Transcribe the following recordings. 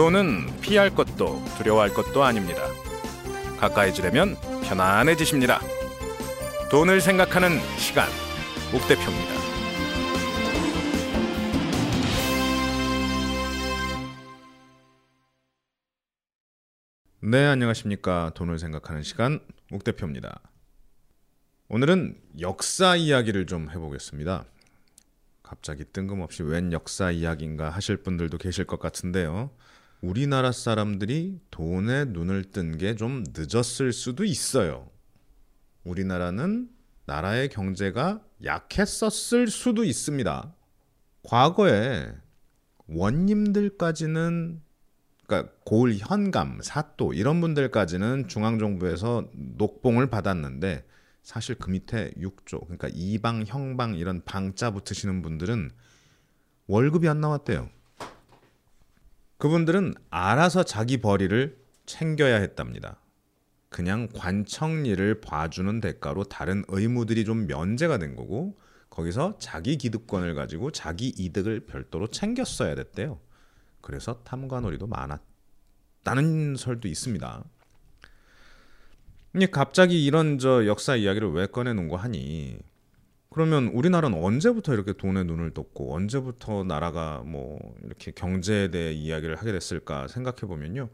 돈은 피할 것도 두려워할 것도 아닙니다. 가까이 지려면 편안해지십니다. 돈을 생각하는 시간, 옥 대표입니다. 네, 안녕하십니까. 돈을 생각하는 시간, 옥 대표입니다. 오늘은 역사 이야기를 좀 해보겠습니다. 갑자기 뜬금없이 웬 역사 이야기인가 하실 분들도 계실 것 같은데요. 우리나라 사람들이 돈에 눈을 뜬 게 좀 늦었을 수도 있어요. 우리나라는 나라의 경제가 약했었을 수도 있습니다. 과거에 원님들까지는 그러니까 고을 현감, 사또 이런 분들까지는 중앙 정부에서 녹봉을 받았는데 사실 그 밑에 육조 그러니까 이방, 형방 이런 방자 붙으시는 분들은 월급이 안 나왔대요. 그분들은 알아서 자기 벌이를 챙겨야 했답니다. 그냥 관청리를 봐주는 대가로 다른 의무들이 좀 면제가 된 거고 거기서 자기 기득권을 가지고 자기 이득을 별도로 챙겼어야 됐대요. 그래서 탐관오리도 많았다는 설도 있습니다. 갑자기 이런 저 역사 이야기를 왜 꺼내놓은 거 하니? 그러면 우리나라는 언제부터 이렇게 돈에 눈을 떴고 언제부터 나라가 뭐 이렇게 경제에 대해 이야기를 하게 됐을까 생각해 보면요.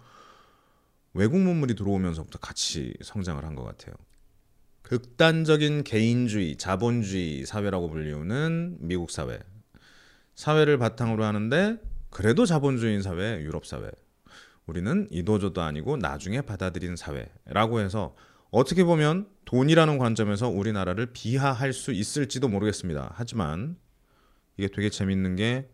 외국 문물이 들어오면서부터 같이 성장을 한 것 같아요. 극단적인 개인주의, 자본주의 사회라고 불리우는 미국 사회. 사회를 바탕으로 하는데 그래도 자본주의인 사회, 유럽 사회. 우리는 이도저도 아니고 나중에 받아들인 사회라고 해서 어떻게 보면 돈이라는 관점에서 우리나라를 비하할 수 있을지도 모르겠습니다. 하지만 이게 되게 재밌는 게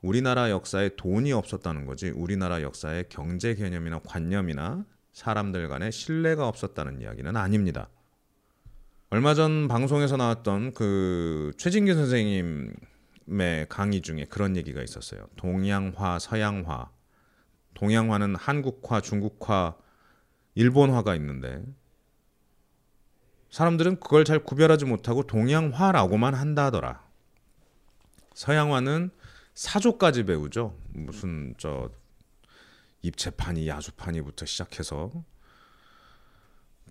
우리나라 역사에 돈이 없었다는 거지 우리나라 역사에 경제 개념이나 관념이나 사람들 간의 신뢰가 없었다는 이야기는 아닙니다. 얼마 전 방송에서 나왔던 그 최진기 선생님 의 강의 중에 그런 얘기가 있었어요. 동양화, 서양화. 동양화는 한국화, 중국화, 일본화가 있는데 사람들은 그걸 잘 구별하지 못하고 동양화라고만 한다더라. 서양화는 사조까지 배우죠. 무슨 저 입체판이 야수판이부터 시작해서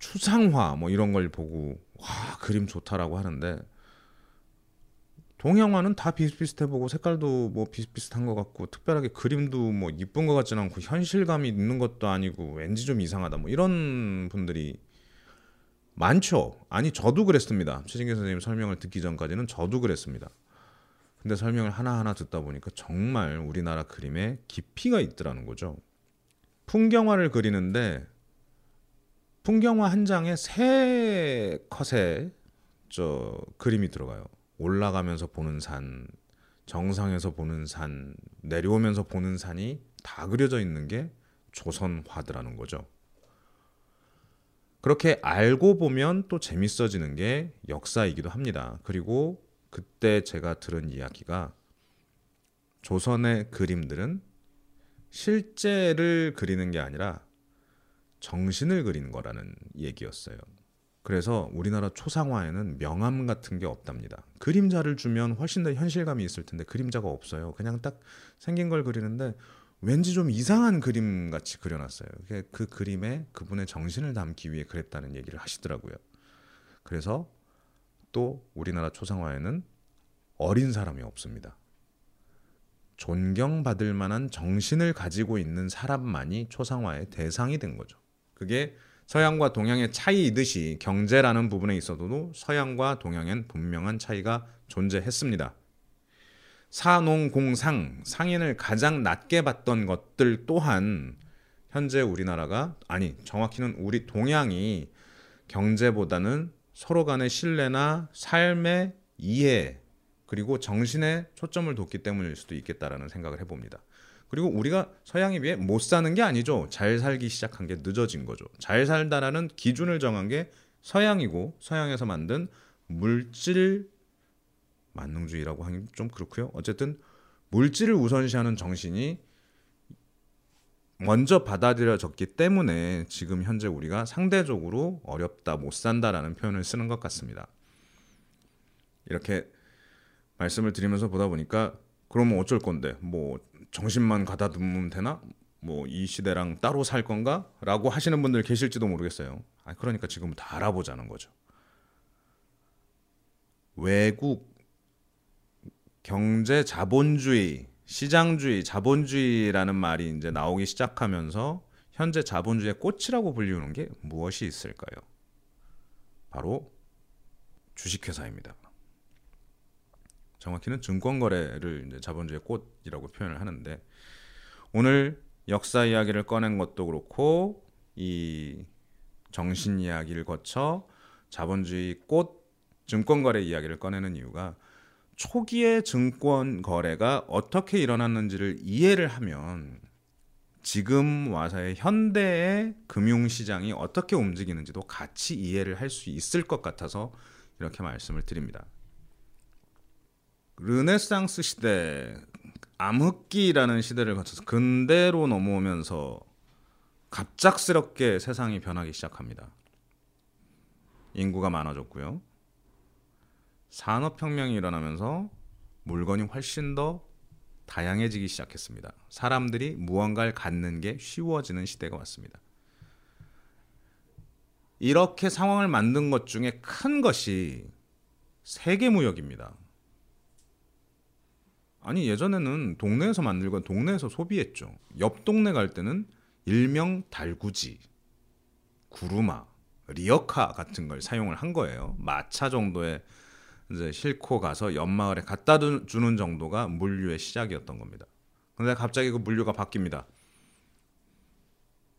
추상화 뭐 이런 걸 보고 와 그림 좋다라고 하는데 동양화는 다 비슷비슷해 보고 색깔도 뭐 비슷비슷한 것 같고 특별하게 그림도 뭐 이쁜 것 같지는 않고 현실감이 있는 것도 아니고 왠지 좀 이상하다 뭐 이런 분들이 많죠. 아니 저도 그랬습니다. 최진기 선생님 설명을 듣기 전까지는 저도 그랬습니다. 근데 설명을 하나하나 듣다 보니까 정말 우리나라 그림에 깊이가 있더라는 거죠. 풍경화를 그리는데 풍경화 한 장에 세 컷의 저 그림이 들어가요. 올라가면서 보는 산, 정상에서 보는 산, 내려오면서 보는 산이 다 그려져 있는 게 조선화드라는 거죠. 그렇게 알고 보면 또 재밌어지는 게 역사이기도 합니다. 그리고 그때 제가 들은 이야기가 조선의 그림들은 실제를 그리는 게 아니라 정신을 그리는 거라는 얘기였어요. 그래서 우리나라 초상화에는 명암 같은 게 없답니다. 그림자를 주면 훨씬 더 현실감이 있을 텐데 그림자가 없어요. 그냥 딱 생긴 걸 그리는데 왠지 좀 이상한 그림 같이 그려놨어요. 그 그림에 그분의 정신을 담기 위해 그랬다는 얘기를 하시더라고요. 그래서 또 우리나라 초상화에는 어린 사람이 없습니다. 존경받을 만한 정신을 가지고 있는 사람만이 초상화의 대상이 된 거죠. 그게 서양과 동양의 차이이듯이 경제라는 부분에 있어도 서양과 동양엔 분명한 차이가 존재했습니다. 사농공상 상인을 가장 낮게 받던 것들 또한 현재 우리나라가 아니 정확히는 우리 동양이 경제보다는 서로 간의 신뢰나 삶의 이해 그리고 정신에 초점을 뒀기 때문일 수도 있겠다라는 생각을 해봅니다. 그리고 우리가 서양에 비해 못 사는 게 아니죠. 잘 살기 시작한 게 늦어진 거죠. 잘 살다라는 기준을 정한 게 서양이고 서양에서 만든 물질 만능주의라고 하긴 좀 그렇고요. 어쨌든 물질을 우선시하는 정신이 먼저 받아들여졌기 때문에 지금 현재 우리가 상대적으로 어렵다, 못 산다라는 표현을 쓰는 것 같습니다. 이렇게 말씀을 드리면서 보다 보니까 그러면 어쩔 건데 뭐 정신만 가다듬으면 되나? 뭐 이 시대랑 따로 살 건가? 라고 하시는 분들 계실지도 모르겠어요. 아, 그러니까 지금부터 알아보자는 거죠. 외국 경제 자본주의, 시장주의, 자본주의라는 말이 이제 나오기 시작하면서 현재 자본주의의 꽃이라고 불리우는 게 무엇이 있을까요? 바로 주식회사입니다. 정확히는 증권거래를 이제 자본주의의 꽃이라고 표현을 하는데 오늘 역사 이야기를 꺼낸 것도 그렇고 이 정신 이야기를 거쳐 자본주의 꽃 증권거래 이야기를 꺼내는 이유가 초기의 증권 거래가 어떻게 일어났는지를 이해를 하면 지금 와서의 현대의 금융시장이 어떻게 움직이는지도 같이 이해를 할 수 있을 것 같아서 이렇게 말씀을 드립니다. 르네상스 시대, 암흑기라는 시대를 거쳐서 근대로 넘어오면서 갑작스럽게 세상이 변하기 시작합니다. 인구가 많아졌고요. 산업혁명이 일어나면서 물건이 훨씬 더 다양해지기 시작했습니다. 사람들이 무언가를 갖는 게 쉬워지는 시대가 왔습니다. 이렇게 상황을 만든 것 중에 큰 것이 세계 무역입니다. 아니 예전에는 동네에서 만들건 동네에서 소비했죠. 옆 동네 갈 때는 일명 달구지, 구루마, 리어카 같은 걸 사용을 한 거예요. 마차 정도의 이제 싣고 가서 옆마을에 갖다 주는 정도가 물류의 시작이었던 겁니다. 근데 갑자기 그 물류가 바뀝니다.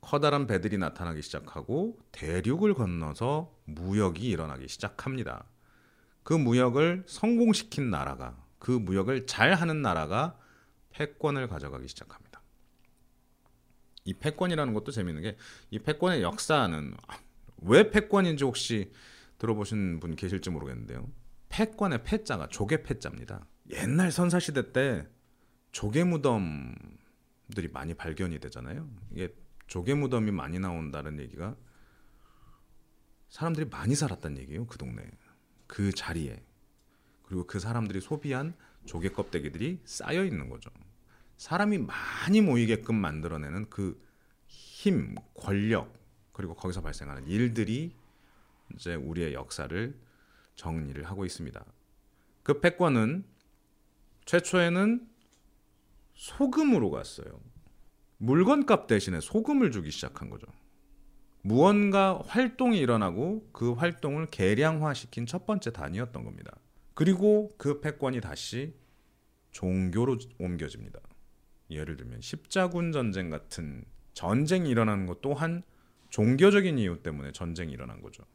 커다란 배들이 나타나기 시작하고 대륙을 건너서 무역이 일어나기 시작합니다. 그 무역을 성공시킨 나라가 그 무역을 잘 하는 나라가 패권을 가져가기 시작합니다. 이 패권이라는 것도 재밌는 게 이 패권의 역사는 왜 패권인지 혹시 들어보신 분 계실지 모르겠는데요. 패권의 패자가 조개 패자입니다. 옛날 선사 시대 때 조개 무덤들이 많이 발견이 되잖아요. 이게 조개 무덤이 많이 나온다는 얘기가 사람들이 많이 살았다는 얘기예요. 그 동네 그 자리에 그리고 그 사람들이 소비한 조개 껍데기들이 쌓여 있는 거죠. 사람이 많이 모이게끔 만들어내는 그 힘, 권력 그리고 거기서 발생하는 일들이 이제 우리의 역사를 정리를 하고 있습니다. 그 패권은 최초에는 소금으로 갔어요. 물건값 대신에 소금을 주기 시작한 거죠. 무언가 활동이 일어나고 그 활동을 계량화시킨 첫 번째 단위였던 겁니다. 그리고 그 패권이 다시 종교로 옮겨집니다. 예를 들면 십자군 전쟁 같은 전쟁이 일어나는 것 또한 종교적인 이유 때문에 전쟁이 일어난 거죠.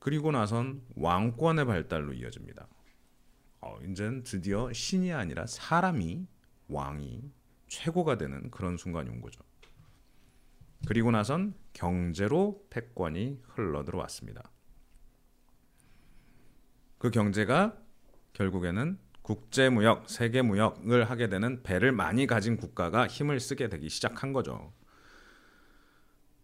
그리고 나선 왕권의 발달로 이어집니다. 어, 이제는 드디어 신이 아니라 사람이 왕이 최고가 되는 그런 순간이 온 거죠. 그리고 나선 경제로 패권이 흘러 들어왔습니다. 그 경제가 결국에는 국제무역, 세계무역을 하게 되는 배를 많이 가진 국가가 힘을 쓰게 되기 시작한 거죠.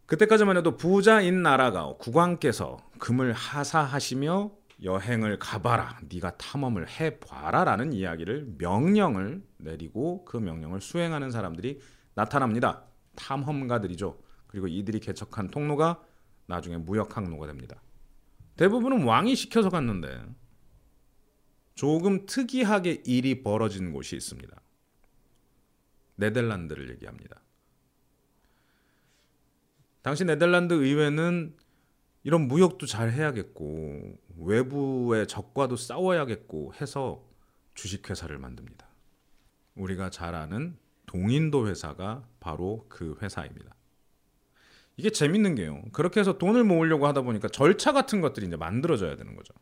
그때까지만 해도 부자인 나라가 국왕께서 금을 하사하시며 여행을 가봐라, 네가 탐험을 해봐라라는 이야기를 명령을 내리고 그 명령을 수행하는 사람들이 나타납니다. 탐험가들이죠. 그리고 이들이 개척한 통로가 나중에 무역 항로가 됩니다. 대부분은 왕이 시켜서 갔는데 조금 특이하게 일이 벌어진 곳이 있습니다. 네덜란드를 얘기합니다. 당시 네덜란드 의회는 이런 무역도 잘 해야겠고 외부의 적과도 싸워야겠고 해서 주식회사를 만듭니다. 우리가 잘 아는 동인도 회사가 바로 그 회사입니다. 이게 재밌는 게요. 그렇게 해서 돈을 모으려고 하다 보니까 절차 같은 것들이 이제 만들어져야 되는 거죠.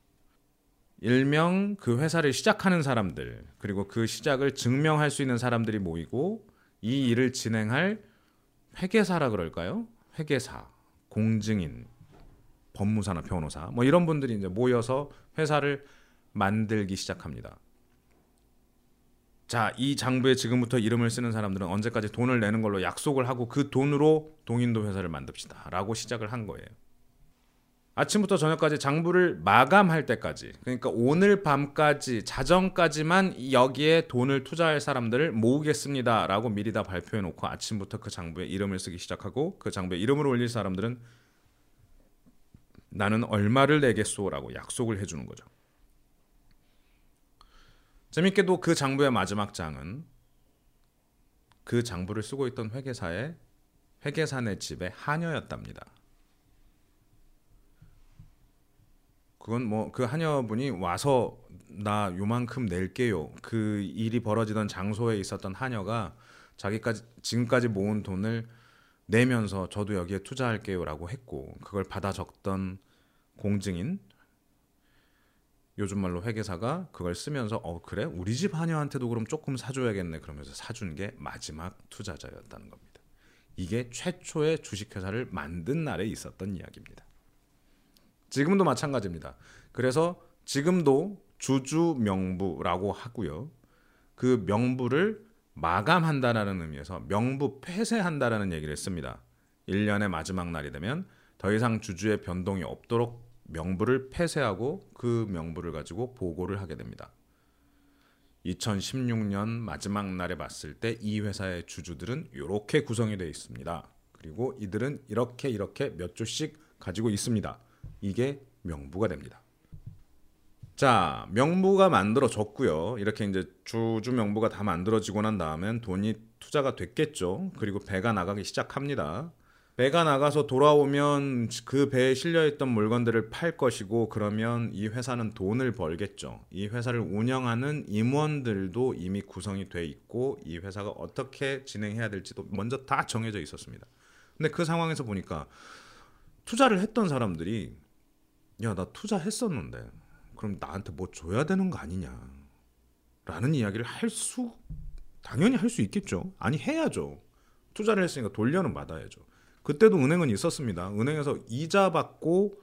일명 그 회사를 시작하는 사람들 그리고 그 시작을 증명할 수 있는 사람들이 모이고 이 일을 진행할 회계사라 그럴까요? 회계사, 공증인, 법무사나 변호사 뭐 이런 분들이 이제 모여서 회사를 만들기 시작합니다. 자, 이 장부에 지금부터 이름을 쓰는 사람들은 언제까지 돈을 내는 걸로 약속을 하고 그 돈으로 동인도 회사를 만듭시다라고 시작을 한 거예요. 아침부터 저녁까지 장부를 마감할 때까지 그러니까 오늘 밤까지 자정까지만 여기에 돈을 투자할 사람들을 모으겠습니다라고 미리 다 발표해 놓고 아침부터 그 장부에 이름을 쓰기 시작하고 그 장부에 이름을 올릴 사람들은 나는 얼마를 내겠소라고 약속을 해 주는 거죠. 재밌게도 그 장부의 마지막 장은 그 장부를 쓰고 있던 회계사의 회계사네 집의 하녀였답니다. 그건 뭐 그 하녀분이 와서 나 요만큼 낼게요. 그 일이 벌어지던 장소에 있었던 하녀가 자기까지 지금까지 모은 돈을 내면서 저도 여기에 투자할게요라고 했고 그걸 받아 적던 공증인 요즘 말로 회계사가 그걸 쓰면서 어 그래 우리 집 하녀한테도 그럼 조금 사줘야겠네 그러면서 사준 게 마지막 투자자였다는 겁니다. 이게 최초의 주식회사를 만든 날에 있었던 이야기입니다. 지금도 마찬가지입니다. 그래서 지금도 주주 명부라고 하고요. 그 명부를 마감한다라는 의미에서 명부 폐쇄한다라는 얘기를 했습니다. 1년의 마지막 날이 되면 더 이상 주주의 변동이 없도록 명부를 폐쇄하고 그 명부를 가지고 보고를 하게 됩니다. 2016년 마지막 날에 봤을 때 이 회사의 주주들은 이렇게 구성이 되어 있습니다. 그리고 이들은 이렇게 이렇게 몇 조씩 가지고 있습니다. 이게 명부가 됩니다. 자, 명부가 만들어졌고요. 이렇게 이제 주주 명부가 다 만들어지고 난 다음엔 돈이 투자가 됐겠죠. 그리고 배가 나가기 시작합니다. 배가 나가서 돌아오면 그 배에 실려있던 물건들을 팔 것이고 그러면 이 회사는 돈을 벌겠죠. 이 회사를 운영하는 임원들도 이미 구성이 돼 있고 이 회사가 어떻게 진행해야 될지도 먼저 다 정해져 있었습니다. 근데 그 상황에서 보니까 투자를 했던 사람들이 야, 나 투자했었는데 그럼 나한테 뭐 줘야 되는 거 아니냐? 라는 이야기를 할 수 당연히 할 수 있겠죠. 아니 해야죠. 투자를 했으니까 돌려는 받아야죠. 그때도 은행은 있었습니다. 은행에서 이자 받고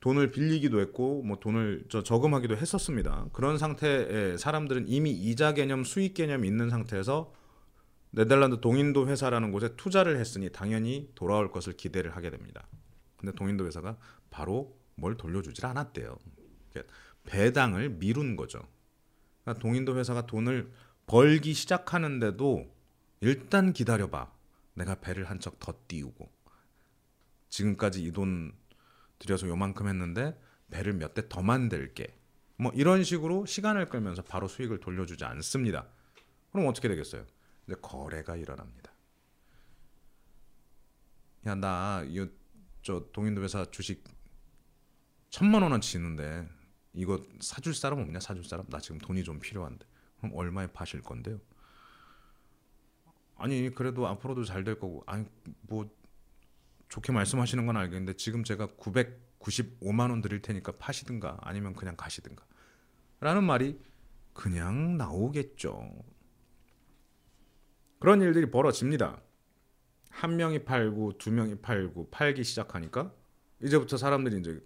돈을 빌리기도 했고 뭐 돈을 저 저금하기도 했었습니다. 그런 상태에 사람들은 이미 이자 개념, 수익 개념 있는 상태에서 네덜란드 동인도 회사라는 곳에 투자를 했으니 당연히 돌아올 것을 기대를 하게 됩니다. 근데 동인도 회사가 바로 뭘 돌려주질 않았대요. 배당을 미룬 거죠. 그러니까 동인도 회사가 돈을 벌기 시작하는데도 일단 기다려봐. 내가 배를 한 척 더 띄우고 지금까지 이 돈 들여서 요만큼 했는데 배를 몇 대 더 만들게 뭐 이런 식으로 시간을 끌면서 바로 수익을 돌려주지 않습니다. 그럼 어떻게 되겠어요? 이제 거래가 일어납니다. 야 나 이 저 동인도 회사 주식 천만 원어치 있는데 이거 사줄 사람 없냐 사줄 사람 나 지금 돈이 좀 필요한데 그럼 얼마에 파실 건데요? 아니 그래도 앞으로도 잘 될 거고 아니 뭐 좋게 말씀하시는 건 알겠는데 지금 제가 995만 원 드릴 테니까 파시든가 아니면 그냥 가시든가 라는 말이 그냥 나오겠죠. 그런 일들이 벌어집니다. 한 명이 팔고 두 명이 팔고 팔기 시작하니까 이제부터 사람들이 이제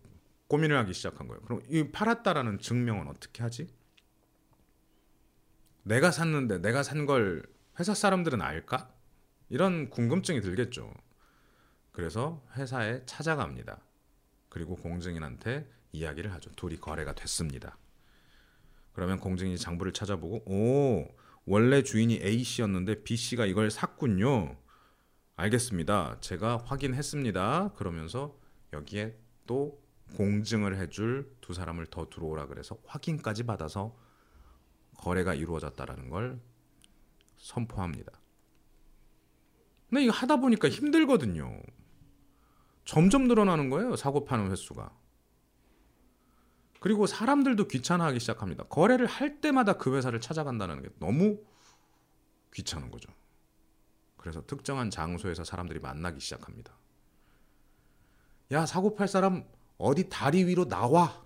고민을 하기 시작한 거예요. 그럼 이 팔았다라는 증명은 어떻게 하지? 내가 샀는데 내가 산 걸 회사 사람들은 알까? 이런 궁금증이 들겠죠. 그래서 회사에 찾아갑니다. 그리고 공증인한테 이야기를 하죠. 둘이 거래가 됐습니다. 그러면 공증인이 장부를 찾아보고 오 원래 주인이 A 씨였는데 B 씨가 이걸 샀군요. 알겠습니다. 제가 확인했습니다. 그러면서 여기에 또 공증을 해줄 두 사람을 더 들어오라 그래서 확인까지 받아서 거래가 이루어졌다라는 걸 선포합니다. 근데 이거 하다 보니까 힘들거든요. 점점 늘어나는 거예요. 사고 파는 횟수가. 그리고 사람들도 귀찮아하기 시작합니다. 거래를 할 때마다 그 회사를 찾아간다는 게 너무 귀찮은 거죠. 그래서 특정한 장소에서 사람들이 만나기 시작합니다. 야, 사고 팔 사람 어디 다리 위로 나와!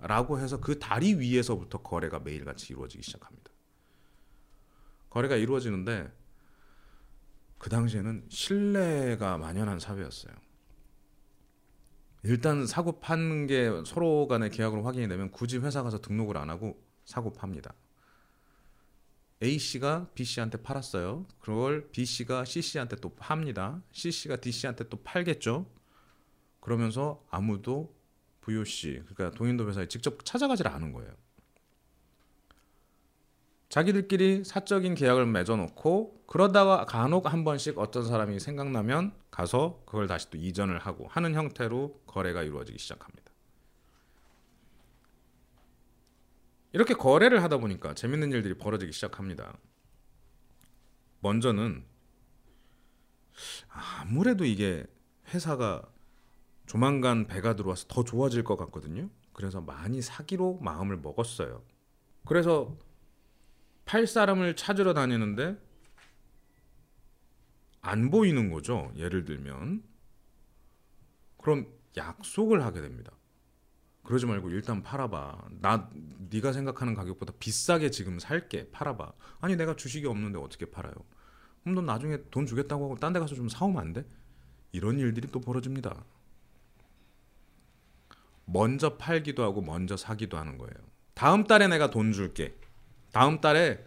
라고 해서 그 다리 위에서부터 거래가 매일같이 이루어지기 시작합니다. 거래가 이루어지는데 그 당시에는 신뢰가 만연한 사회였어요. 일단 사고 파는 게 서로 간의 계약으로 확인이 되면 굳이 회사 가서 등록을 안 하고 사고 팝니다. A 씨가 B 씨한테 팔았어요. 그걸 B 씨가 C 씨한테 또 팝니다. C 씨가 D 씨한테 또 팔겠죠. 그러면서 아무도 VOC 그러니까 동인도 회사에 직접 찾아가질 않은 거예요. 자기들끼리 사적인 계약을 맺어놓고 그러다가 간혹 한 번씩 어떤 사람이 생각나면 가서 그걸 다시 또 이전을 하고 하는 형태로 거래가 이루어지기 시작합니다. 이렇게 거래를 하다 보니까 재밌는 일들이 벌어지기 시작합니다. 먼저는 아무래도 이게 회사가 조만간 배가 들어와서 더 좋아질 것 같거든요. 그래서 많이 사기로 마음을 먹었어요. 그래서 팔 사람을 찾으러 다니는데 안 보이는 거죠. 예를 들면 그럼 약속을 하게 됩니다. 그러지 말고 일단 팔아봐. 나 네가 생각하는 가격보다 비싸게 지금 살게. 팔아봐. 아니 내가 주식이 없는데 어떻게 팔아요? 그럼 넌 나중에 돈 주겠다고 하고 딴 데 가서 좀 사오면 안 돼? 이런 일들이 또 벌어집니다. 먼저 팔기도 하고 먼저 사기도 하는 거예요. 다음 달에 내가 돈 줄게. 다음 달에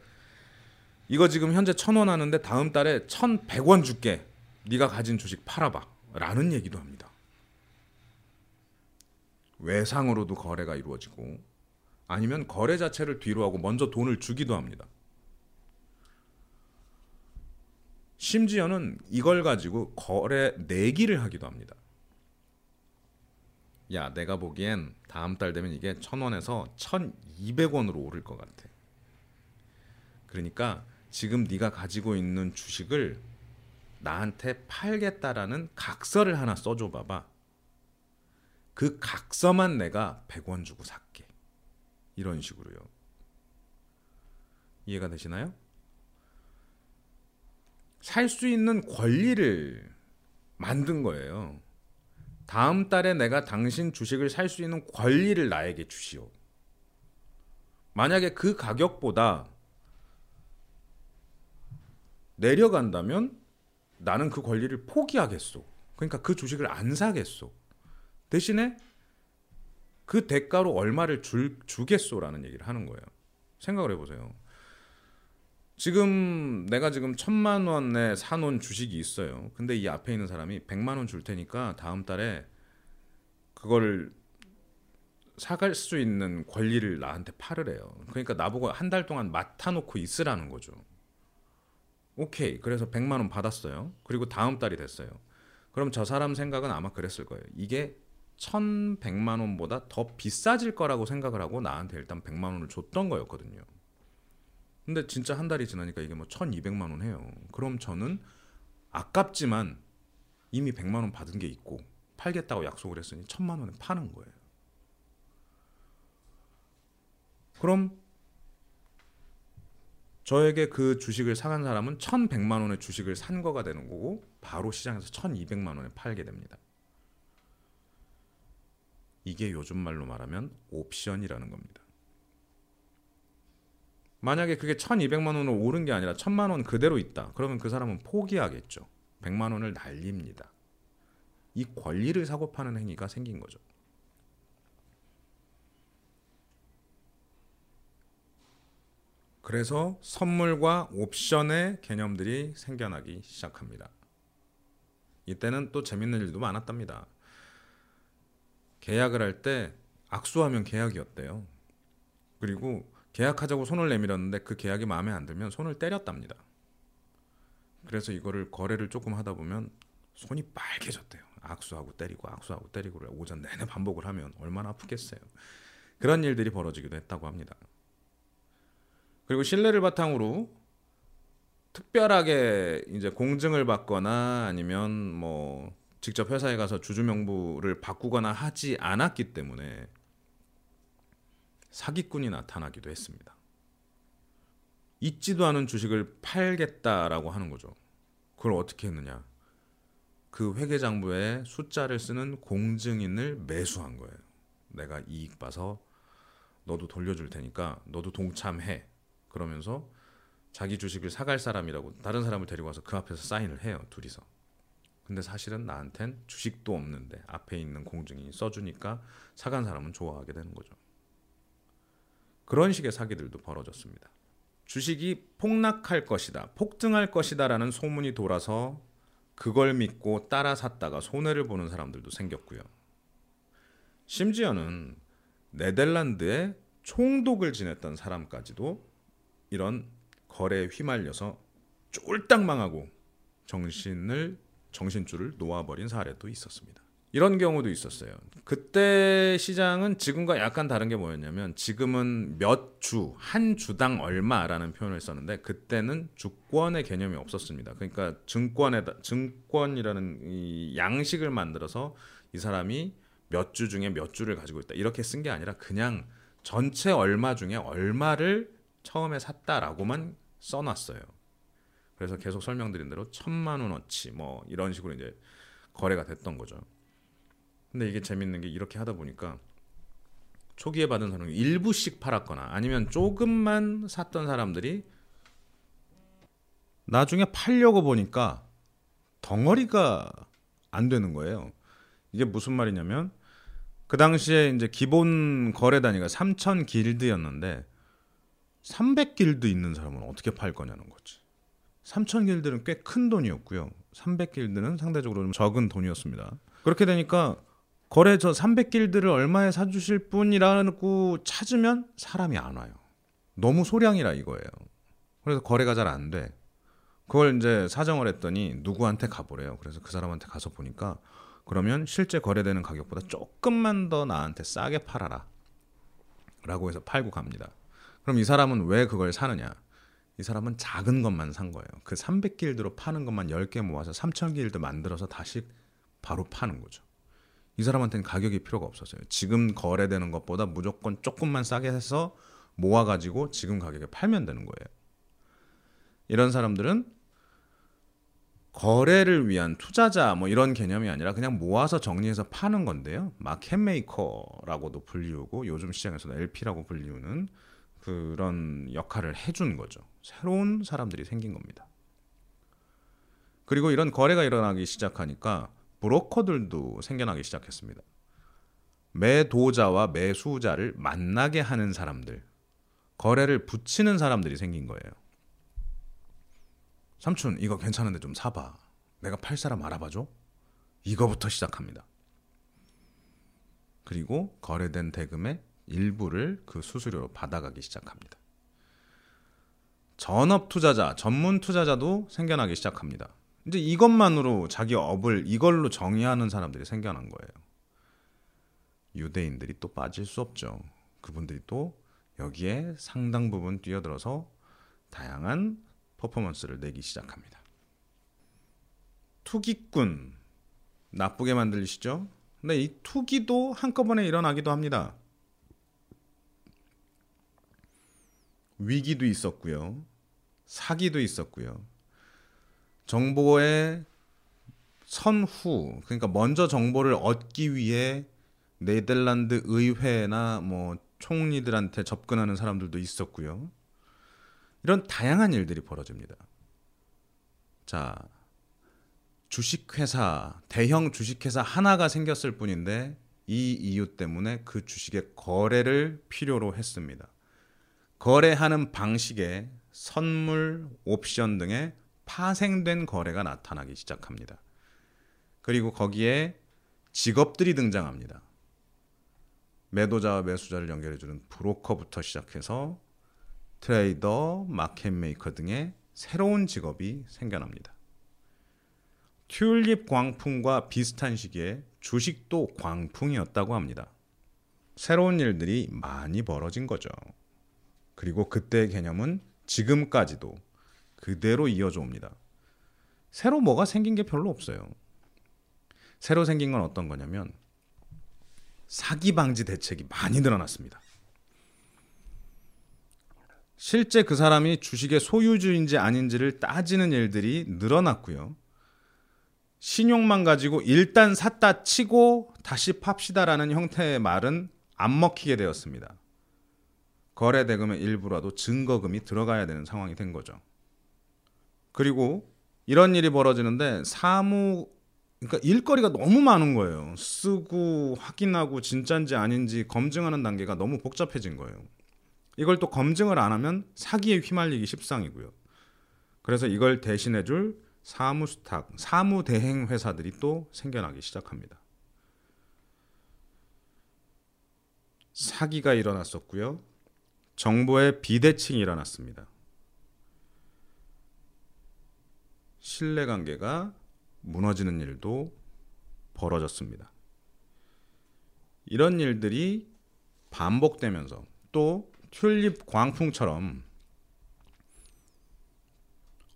이거 지금 현재 천 원 하는데 다음 달에 천 백 원 줄게. 네가 가진 주식 팔아봐. 라는 얘기도 합니다. 외상으로도 거래가 이루어지고 아니면 거래 자체를 뒤로 하고 먼저 돈을 주기도 합니다. 심지어는 이걸 가지고 거래 내기를 하기도 합니다. 야, 내가 보기엔 다음 달 되면 이게 천 원에서 천 이백 원으로 오를 것 같아. 그러니까 지금 네가 가지고 있는 주식을 나한테 팔겠다라는 각서를 하나 써줘 봐봐. 그 각서만 내가 100원 주고 살게. 이런 식으로요. 이해가 되시나요? 살 수 있는 권리를 만든 거예요. 다음 달에 내가 당신 주식을 살 수 있는 권리를 나에게 주시오. 만약에 그 가격보다 내려간다면 나는 그 권리를 포기하겠소. 그러니까 그 주식을 안 사겠소. 대신에 그 대가로 얼마를 줄, 주겠소라는 얘기를 하는 거예요. 생각을 해보세요. 지금 내가 지금 천만 원에 사놓은 주식이 있어요. 근데 이 앞에 있는 사람이 백만 원 줄 테니까 다음 달에 그거를 사갈 수 있는 권리를 나한테 팔으래요. 그러니까 나보고 한 달 동안 맡아놓고 있으라는 거죠. 오케이. 그래서 100만 원 받았어요. 그리고 다음 달이 됐어요. 그럼 저 사람 생각은 아마 그랬을 거예요. 이게 1,100만 원보다 더 비싸질 거라고 생각을 하고 나한테 일단 100만 원을 줬던 거였거든요. 근데 진짜 한 달이 지나니까 이게 뭐 1,200만 원 해요. 그럼 저는 아깝지만 이미 100만 원 받은 게 있고 팔겠다고 약속을 했으니 1,000만 원에 파는 거예요. 그럼 저에게 그 주식을 사간 사람은 1,100만 원의 주식을 산 거가 되는 거고 바로 시장에서 1,200만 원에 팔게 됩니다. 이게 요즘 말로 말하면 옵션이라는 겁니다. 만약에 그게 1200만 원으로 오른 게 아니라 1000만 원 그대로 있다. 그러면 그 사람은 포기하겠죠. 100만 원을 날립니다. 이 권리를 사고 파는 행위가 생긴 거죠. 그래서 선물과 옵션의 개념들이 생겨나기 시작합니다. 이때는 또 재밌는 일도 많았답니다. 계약을 할 때 악수하면 계약이었대요. 그리고 계약하자고 손을 내밀었는데 그 계약이 마음에 안 들면 손을 때렸답니다. 그래서 이거를 거래를 조금 하다 보면 손이 빨개졌대요. 악수하고 때리고 악수하고 때리고를 오전 내내 반복을 하면 얼마나 아프겠어요. 그런 일들이 벌어지기도 했다고 합니다. 그리고 신뢰를 바탕으로 특별하게 이제 공증을 받거나 아니면 뭐 직접 회사에 가서 주주 명부를 바꾸거나 하지 않았기 때문에 사기꾼이 나타나기도 했습니다. 있지도 않은 주식을 팔겠다라고 하는 거죠. 그걸 어떻게 했느냐? 그 회계장부에 숫자를 쓰는 공증인을 매수한 거예요. 내가 이익 봐서 너도 돌려줄 테니까 너도 동참해. 그러면서 자기 주식을 사갈 사람이라고 다른 사람을 데리고 와서 그 앞에서 사인을 해요. 둘이서. 근데 사실은 나한텐 주식도 없는데 앞에 있는 공증인이 써주니까 사간 사람은 좋아하게 되는 거죠. 그런 식의 사기들도 벌어졌습니다. 주식이 폭락할 것이다, 폭등할 것이다라는 소문이 돌아서 그걸 믿고 따라 샀다가 손해를 보는 사람들도 생겼고요. 심지어는 네덜란드에 총독을 지냈던 사람까지도 이런 거래에 휘말려서 쫄딱 망하고 정신을 정신줄을 놓아버린 사례도 있었습니다. 이런 경우도 있었어요. 그때 시장은 지금과 약간 다른 게 뭐였냐면 지금은 몇 주, 한 주당 얼마라는 표현을 썼는데 그때는 주권의 개념이 없었습니다. 그러니까 증권에다 증권이라는 이 양식을 만들어서 이 사람이 몇 주 중에 몇 주를 가지고 있다. 이렇게 쓴 게 아니라 그냥 전체 얼마 중에 얼마를 처음에 샀다라고만 써 놨어요. 그래서 계속 설명드린 대로 천만 원어치 뭐 이런 식으로 이제 거래가 됐던 거죠. 근데 이게 재밌는 게 이렇게 하다 보니까 초기에 받은 사람이 일부씩 팔았거나 아니면 조금만 샀던 사람들이 나중에 팔려고 보니까 덩어리가 안 되는 거예요. 이게 무슨 말이냐면 그 당시에 이제 기본 거래 단위가 3천 길드였는데 300 길드 있는 사람은 어떻게 팔 거냐는 거지. 3천 길드는 꽤 큰 돈이었고요. 300 길드는 상대적으로 좀 적은 돈이었습니다. 그렇게 되니까 거래 저 300길드를 얼마에 사주실 분이라고 찾으면 사람이 안 와요. 너무 소량이라 이거예요. 그래서 거래가 잘 안 돼. 그걸 이제 사정을 했더니 누구한테 가보래요. 그래서 그 사람한테 가서 보니까 그러면 실제 거래되는 가격보다 조금만 더 나한테 싸게 팔아라. 라고 해서 팔고 갑니다. 그럼 이 사람은 왜 그걸 사느냐? 이 사람은 작은 것만 산 거예요. 그 300길드로 파는 것만 10개 모아서 3000길드 만들어서 다시 바로 파는 거죠. 이 사람한테는 가격이 필요가 없었어요. 지금 거래되는 것보다 무조건 조금만 싸게 해서 모아가지고 지금 가격에 팔면 되는 거예요. 이런 사람들은 거래를 위한 투자자 뭐 이런 개념이 아니라 그냥 모아서 정리해서 파는 건데요. market maker라고도 불리우고 요즘 시장에서는 LP라고 불리우는 그런 역할을 해준 거죠. 새로운 사람들이 생긴 겁니다. 그리고 이런 거래가 일어나기 시작하니까 브로커들도 생겨나기 시작했습니다. 매도자와 매수자를 만나게 하는 사람들, 거래를 붙이는 사람들이 생긴 거예요. 삼촌, 이거 괜찮은데 좀 사봐. 내가 팔 사람 알아봐줘? 이거부터 시작합니다. 그리고 거래된 대금의 일부를 그 수수료로 받아가기 시작합니다. 전업 투자자, 전문 투자자도 생겨나기 시작합니다. 이제 이것만으로 자기 업을 이걸로 정의하는 사람들이 생겨난 거예요. 유대인들이 또 빠질 수 없죠. 그분들이 또 여기에 상당 부분 뛰어들어서 다양한 퍼포먼스를 내기 시작합니다. 투기꾼 나쁘게 만들시죠? 근데 이 투기도 한꺼번에 일어나기도 합니다. 위기도 있었고요. 사기도 있었고요. 정보의 선후 그러니까 먼저 정보를 얻기 위해 네덜란드 의회나 뭐 총리들한테 접근하는 사람들도 있었고요. 이런 다양한 일들이 벌어집니다. 자, 주식회사, 대형 주식회사 하나가 생겼을 뿐인데 이 이유 때문에 그 주식의 거래를 필요로 했습니다. 거래하는 방식에 선물, 옵션 등의 파생된 거래가 나타나기 시작합니다. 그리고 거기에 직업들이 등장합니다. 매도자와 매수자를 연결해주는 브로커부터 시작해서 트레이더, 마켓메이커 등의 새로운 직업이 생겨납니다. 튤립 광풍과 비슷한 시기에 주식도 광풍이었다고 합니다. 새로운 일들이 많이 벌어진 거죠. 그리고 그때의 개념은 지금까지도 그대로 이어져 옵니다. 새로 뭐가 생긴 게 별로 없어요. 새로 생긴 건 어떤 거냐면 사기 방지 대책이 많이 늘어났습니다. 실제 그 사람이 주식의 소유주인지 아닌지를 따지는 일들이 늘어났고요. 신용만 가지고 일단 샀다 치고 다시 팝시다라는 형태의 말은 안 먹히게 되었습니다. 거래 대금의 일부라도 증거금이 들어가야 되는 상황이 된 거죠. 그리고 이런 일이 벌어지는데 사무 그러니까 일거리가 너무 많은 거예요. 쓰고 확인하고 진짜인지 아닌지 검증하는 단계가 너무 복잡해진 거예요. 이걸 또 검증을 안 하면 사기에 휘말리기 십상이고요. 그래서 이걸 대신해 줄 사무 수탁, 사무 대행 회사들이 또 생겨나기 시작합니다. 사기가 일어났었고요. 정보의 비대칭이 일어났습니다. 신뢰 관계가 무너지는 일도 벌어졌습니다. 이런 일들이 반복되면서 또 튤립 광풍처럼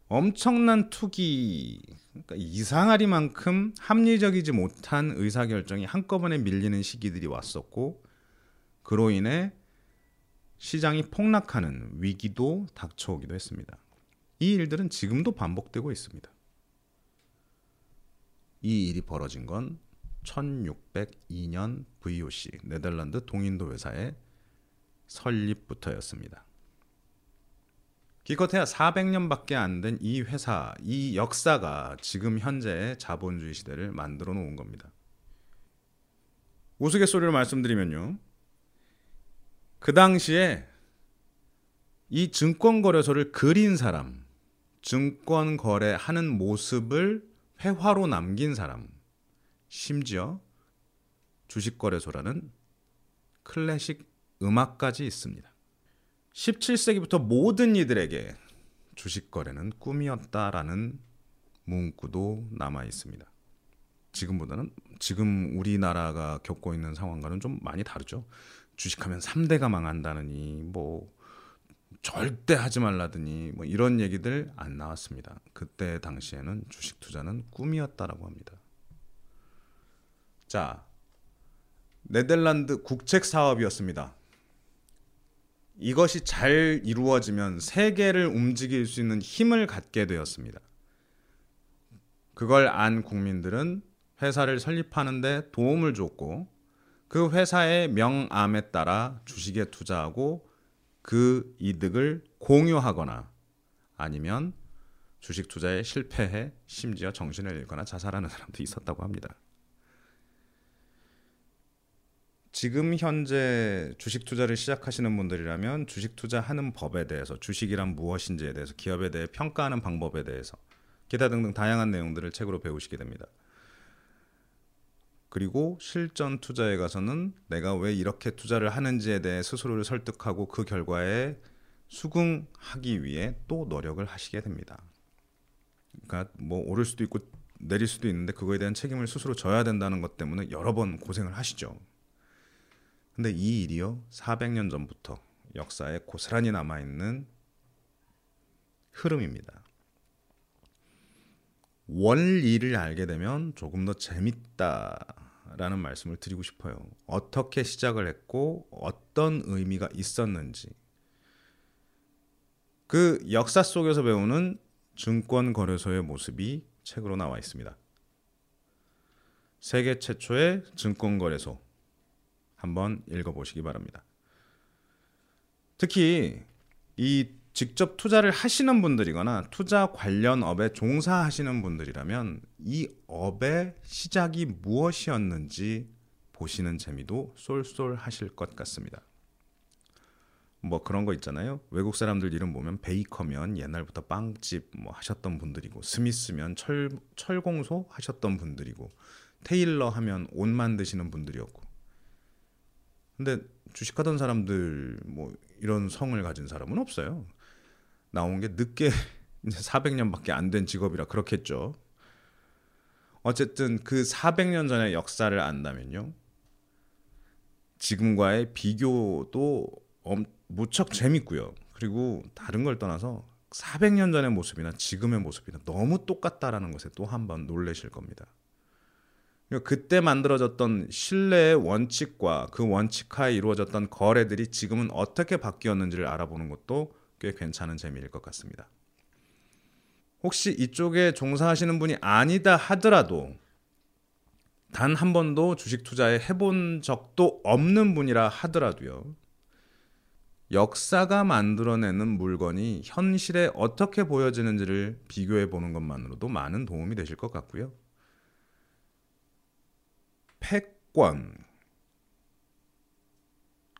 엄청난 투기 그러니까 이상하리만큼 합리적이지 못한 의사결정이 한꺼번에 밀리는 시기들이 왔었고 그로 인해 시장이 폭락하는 위기도 닥쳐오기도 했습니다. 이 일들은 지금도 반복되고 있습니다. 이 일이 벌어진 건 1602년 VOC 네덜란드 동인도 회사의 설립부터였습니다. 기껏해야 400년밖에 안 된 이 회사, 이 역사가 지금 현재의 자본주의 시대를 만들어 놓은 겁니다. 우스갯소리로 말씀드리면요. 그 당시에 이 증권거래소를 그린 사람, 증권 거래하는 모습을 회화로 남긴 사람, 심지어 주식거래소라는 클래식 음악까지 있습니다. 17세기부터 모든 이들에게 주식 거래는 꿈이었다라는 문구도 남아 있습니다. 지금보다는 지금 우리나라가 겪고 있는 상황과는 좀 많이 다르죠. 주식하면 3대가 망한다느니 뭐 절대 하지 말라더니 뭐 이런 얘기들 안 나왔습니다. 그때 당시에는 주식 투자는 꿈이었다라고 합니다. 자, 네덜란드 국책 사업이었습니다. 이것이 잘 이루어지면 세계를 움직일 수 있는 힘을 갖게 되었습니다. 그걸 안 국민들은 회사를 설립하는데 도움을 줬고 그 회사의 명암에 따라 주식에 투자하고 그 이득을 공유하거나 아니면 주식 투자에 실패해 심지어 정신을 잃거나 자살하는 사람도 있었다고 합니다. 지금 현재 주식 투자를 시작하시는 분들이라면 주식 투자하는 법에 대해서 주식이란 무엇인지에 대해서 기업에 대해 평가하는 방법에 대해서 기타 등등 다양한 내용들을 책으로 배우시게 됩니다. 그리고 실전 투자에 가서는 내가 왜 이렇게 투자를 하는지에 대해 스스로를 설득하고 그 결과에 수긍하기 위해 또 노력을 하시게 됩니다. 그러니까 뭐 오를 수도 있고 내릴 수도 있는데 그거에 대한 책임을 스스로 져야 된다는 것 때문에 여러 번 고생을 하시죠. 근데 이 일이요 400년 전부터 역사에 고스란히 남아 있는 흐름입니다. 원리를 알게 되면 조금 더 재밌다라는 말씀을 드리고 싶어요. 어떻게 시작을 했고 어떤 의미가 있었는지 그 역사 속에서 배우는 증권 거래소의 모습이 책으로 나와 있습니다. 세계 최초의 증권 거래소 한번 읽어 보시기 바랍니다. 특히 이 직접 투자를 하시는 분들이거나 투자 관련 업에 종사하시는 분들이라면 이 업의 시작이 무엇이었는지 보시는 재미도 쏠쏠하실 것 같습니다. 뭐 그런 거 있잖아요. 외국 사람들 이름 보면 베이커면 옛날부터 빵집 뭐 하셨던 분들이고 스미스면 철 철공소 하셨던 분들이고 테일러 하면 옷 만드시는 분들이었고 근데 주식하던 사람들 뭐 이런 성을 가진 사람은 없어요. 나온 게 늦게 이제 400년밖에 안 된 직업이라 그렇겠죠. 어쨌든 그 400년 전의 역사를 안다면요. 지금과의 비교도 엄, 무척 재밌고요. 그리고 다른 걸 떠나서 400년 전의 모습이나 지금의 모습이나 너무 똑같다라는 것에 또 한 번 놀라실 겁니다. 그러니까 그때 만들어졌던 신뢰의 원칙과 그 원칙하에 이루어졌던 거래들이 지금은 어떻게 바뀌었는지를 알아보는 것도 꽤 괜찮은 재미일 것 같습니다. 혹시 이쪽에 종사하시는 분이 아니다 하더라도 단 한 번도 주식 투자에 해본 적도 없는 분이라 하더라도요. 역사가 만들어내는 물건이 현실에 어떻게 보여지는지를 비교해 보는 것만으로도 많은 도움이 되실 것 같고요. 패권,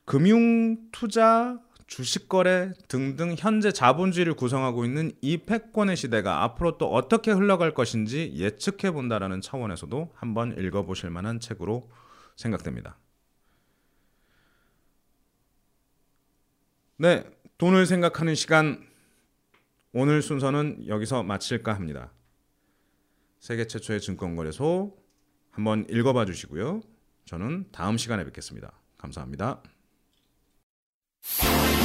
금융 투자 주식 거래 등등 현재 자본주의를 구성하고 있는 이 패권의 시대가 앞으로 또 어떻게 흘러갈 것인지 예측해 본다라는 차원에서도 한번 읽어 보실 만한 책으로 생각됩니다. 네, 돈을 생각하는 시간 오늘 순서는 여기서 마칠까 합니다. 세계 최초의 증권거래소 한번 읽어봐 주시고요. 저는 다음 시간에 뵙겠습니다. 감사합니다. Thank you.